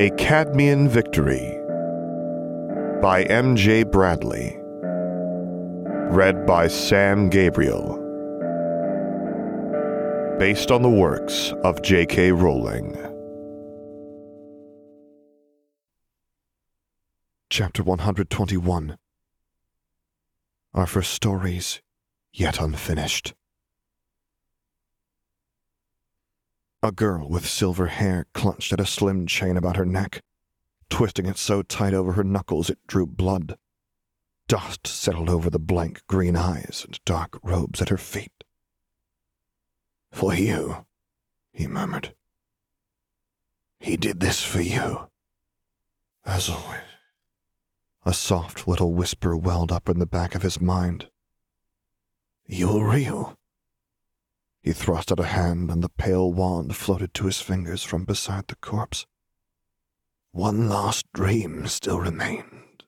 A Cadmean Victory by M.J. Bradley. Read by Sam Gabriel. Based on the works of J.K. Rowling. Chapter 121 Are for stories yet unfinished. A girl with silver hair clutched at a slim chain about her neck, twisting it so tight over her knuckles it drew blood. Dust settled over the blank green eyes and dark robes at her feet. For you, he murmured. He did this for you. As always. A soft little whisper welled up in the back of his mind. You're real. He thrust out a hand, and the pale wand floated to his fingers from beside the corpse. One last dream still remained.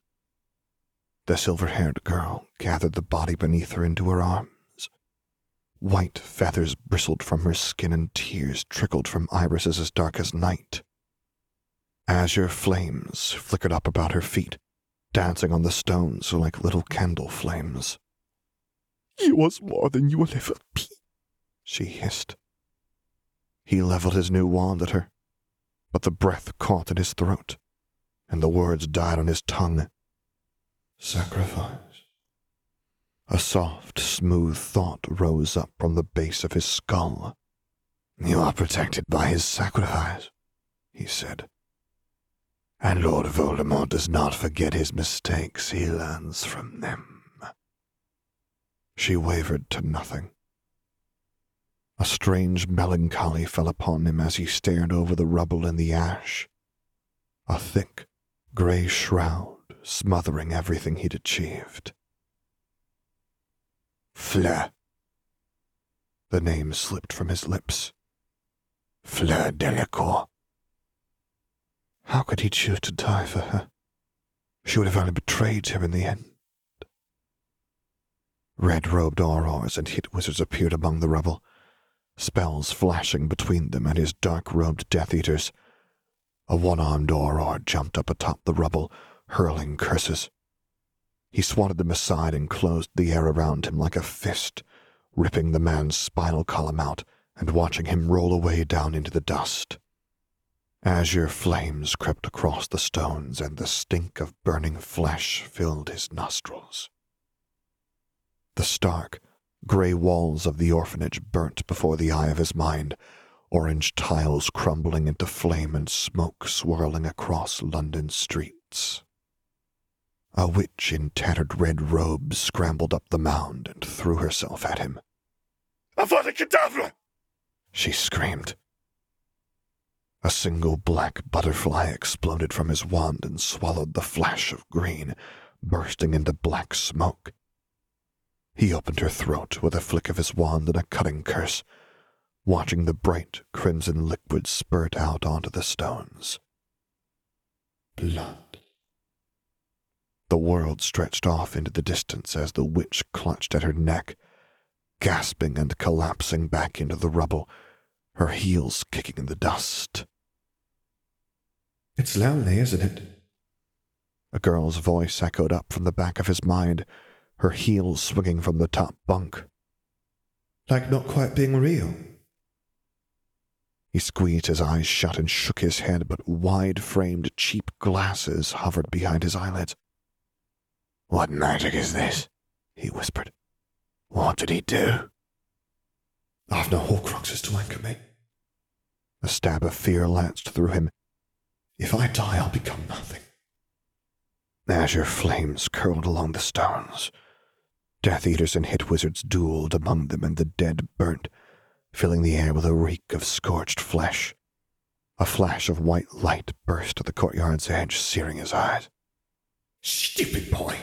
The silver haired girl gathered the body beneath her into her arms. White feathers bristled from her skin, and tears trickled from irises as dark as night. Azure flames flickered up about her feet, dancing on the stones like little candle flames. You was more than you will ever be, she hissed. He leveled his new wand at her, but the breath caught in his throat, and the words died on his tongue. Sacrifice. A soft, smooth thought rose up from the base of his skull. You are protected by his sacrifice, he said. And Lord Voldemort does not forget his mistakes, he learns from them. She wavered to nothing. A strange melancholy fell upon him as he stared over the rubble and the ash. A thick, gray shroud smothering everything he'd achieved. Fleur. The name slipped from his lips. Fleur Delacour. How could he choose to die for her? She would have only betrayed him in the end. Red robed aurors and hit wizards appeared among the rubble spells flashing between them and his dark robed Death Eaters. A one armed Auror jumped up atop the rubble, hurling curses. He swatted them aside and closed the air around him like a fist, ripping the man's spinal column out and watching him roll away down into the dust. Azure flames crept across the stones, and the stink of burning flesh filled his nostrils. The stark, Gray walls of the orphanage burnt before the eye of his mind, orange tiles crumbling into flame and smoke swirling across London streets. A witch in tattered red robes scrambled up the mound and threw herself at him. Avada! She screamed. A single black butterfly exploded from his wand and swallowed the flash of green, bursting into black smoke. He opened her throat with a flick of his wand and a cutting curse, watching the bright crimson liquid spurt out onto the stones. Blood. The world stretched off into the distance as the witch clutched at her neck, gasping and collapsing back into the rubble, her heels kicking in the dust. It's lonely, isn't it? A girl's voice echoed up from the back of his mind her heels swinging from the top bunk. Like not quite being real. He squeezed his eyes shut and shook his head, but wide framed cheap glasses hovered behind his eyelids. What magic is this? he whispered. What did he do? I've no Horcruxes to anchor me. A stab of fear lanced through him. If I die, I'll become nothing. Azure flames curled along the stones. Death Eaters and Hit Wizards dueled among them, and the dead burnt, filling the air with a reek of scorched flesh. A flash of white light burst at the courtyard's edge, searing his eyes. Stupid boy!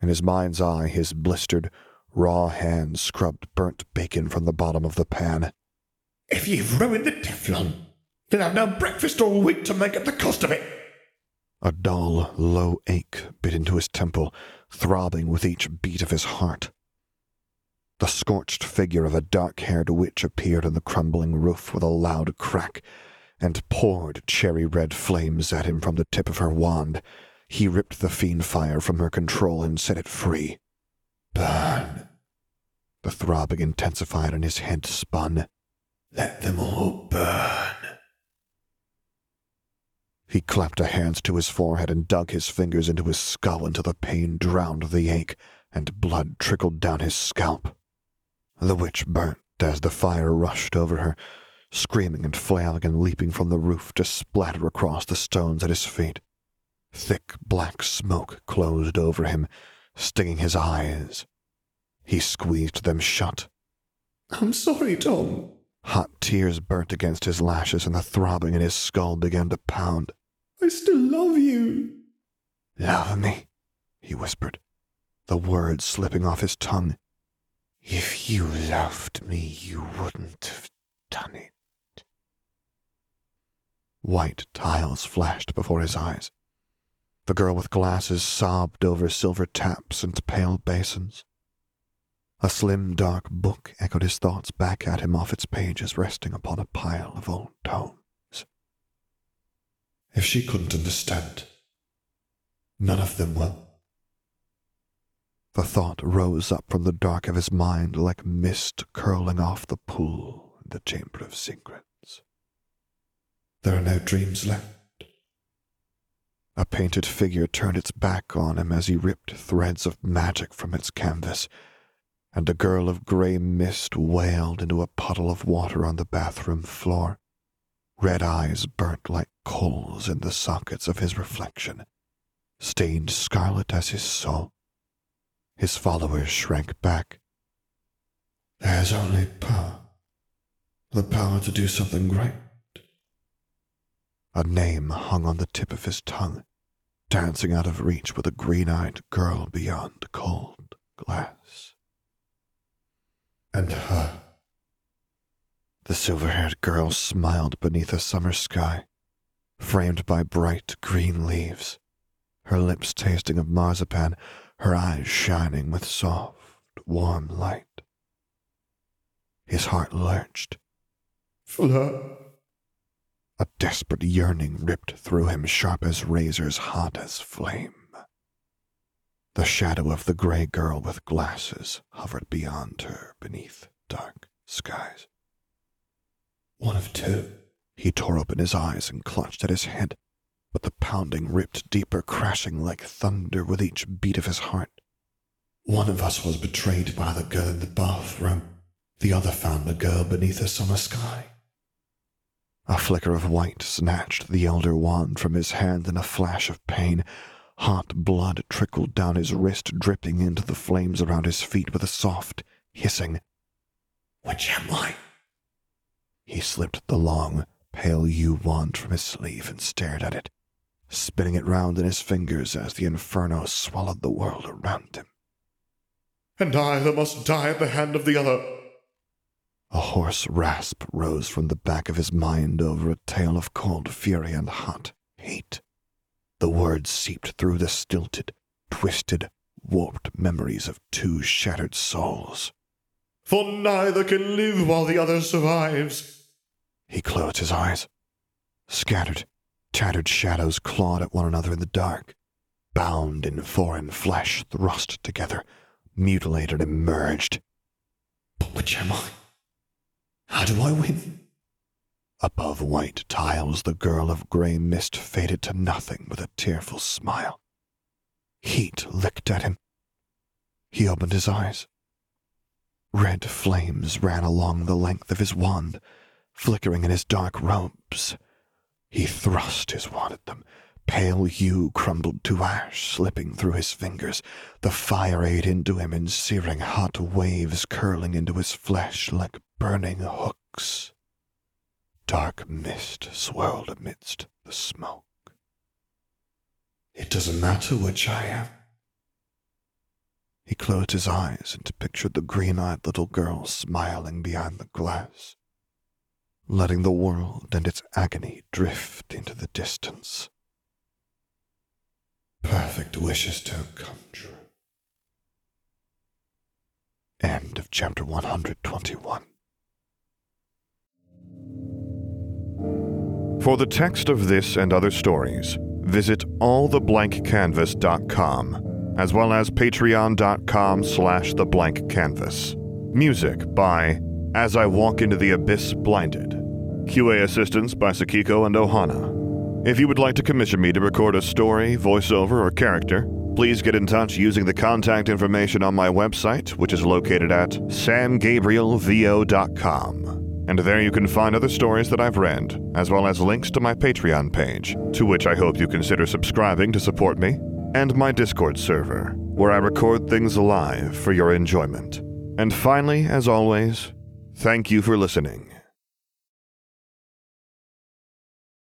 In his mind's eye, his blistered, raw hands scrubbed burnt bacon from the bottom of the pan. If you've ruined the Teflon, then I've no breakfast all week to make up the cost of it. A dull, low ache bit into his temple, throbbing with each beat of his heart. The scorched figure of a dark haired witch appeared on the crumbling roof with a loud crack and poured cherry red flames at him from the tip of her wand. He ripped the Fiendfyre from her control and set it free. Burn. The throbbing intensified and his head spun. Let them all burn. He clapped a hand to his forehead and dug his fingers into his skull until the pain drowned the ache and blood trickled down his scalp. The witch burnt as the fire rushed over her, screaming and flailing and leaping from the roof to splatter across the stones at his feet. Thick black smoke closed over him, stinging his eyes. He squeezed them shut. I'm sorry, Tom. Hot tears burnt against his lashes, and the throbbing in his skull began to pound. I still love you. Love me, he whispered, the words slipping off his tongue. If you loved me, you wouldn't have done it. White tiles flashed before his eyes. The girl with glasses sobbed over silver taps and pale basins. A slim, dark book echoed his thoughts back at him off its pages, resting upon a pile of old tomes. If she couldn't understand, none of them will. The thought rose up from the dark of his mind like mist curling off the pool in the Chamber of Secrets. There are no dreams left. A painted figure turned its back on him as he ripped threads of magic from its canvas and a girl of gray mist wailed into a puddle of water on the bathroom floor. Red eyes burnt like coals in the sockets of his reflection, stained scarlet as his soul. His followers shrank back. There's only power. The power to do something great. A name hung on the tip of his tongue, dancing out of reach with a green eyed girl beyond cold glass and her. The silver haired girl smiled beneath a summer sky, framed by bright green leaves, her lips tasting of marzipan, her eyes shining with soft, warm light. His heart lurched. Fleur. A desperate yearning ripped through him, sharp as razors, hot as flame. The shadow of the gray girl with glasses hovered beyond her beneath dark skies. One of two. He tore open his eyes and clutched at his head, but the pounding ripped deeper, crashing like thunder with each beat of his heart. One of us was betrayed by the girl in the bathroom. The other found the girl beneath a summer sky. A flicker of white snatched the elder wand from his hand in a flash of pain, Hot blood trickled down his wrist, dripping into the flames around his feet with a soft hissing. Which am I? He slipped the long, pale yew wand from his sleeve and stared at it, spinning it round in his fingers as the inferno swallowed the world around him. And i either must die at the hand of the other. A hoarse rasp rose from the back of his mind over a tale of cold fury and hot hate. The words seeped through the stilted, twisted, warped memories of two shattered souls. For neither can live while the other survives. He closed his eyes. Scattered, tattered shadows clawed at one another in the dark, bound in foreign flesh, thrust together, mutilated and merged. But which am I? How do I win? Above white tiles, the girl of gray mist faded to nothing with a tearful smile. Heat licked at him. He opened his eyes. Red flames ran along the length of his wand, flickering in his dark robes. He thrust his wand at them. Pale yew crumbled to ash, slipping through his fingers. The fire ate into him in searing hot waves, curling into his flesh like burning hooks. Dark mist swirled amidst the smoke. It doesn't matter which I am. He closed his eyes and pictured the green eyed little girl smiling behind the glass, letting the world and its agony drift into the distance. Perfect wishes don't come true. End of chapter 121. For the text of this and other stories, visit alltheblankcanvas.com, as well as patreon.com slash theblankcanvas. Music by As I Walk Into the Abyss Blinded. QA assistance by Sakiko and Ohana. If you would like to commission me to record a story, voiceover, or character, please get in touch using the contact information on my website, which is located at samgabrielvo.com. And there you can find other stories that I've read, as well as links to my Patreon page, to which I hope you consider subscribing to support me, and my Discord server, where I record things live for your enjoyment. And finally, as always, thank you for listening.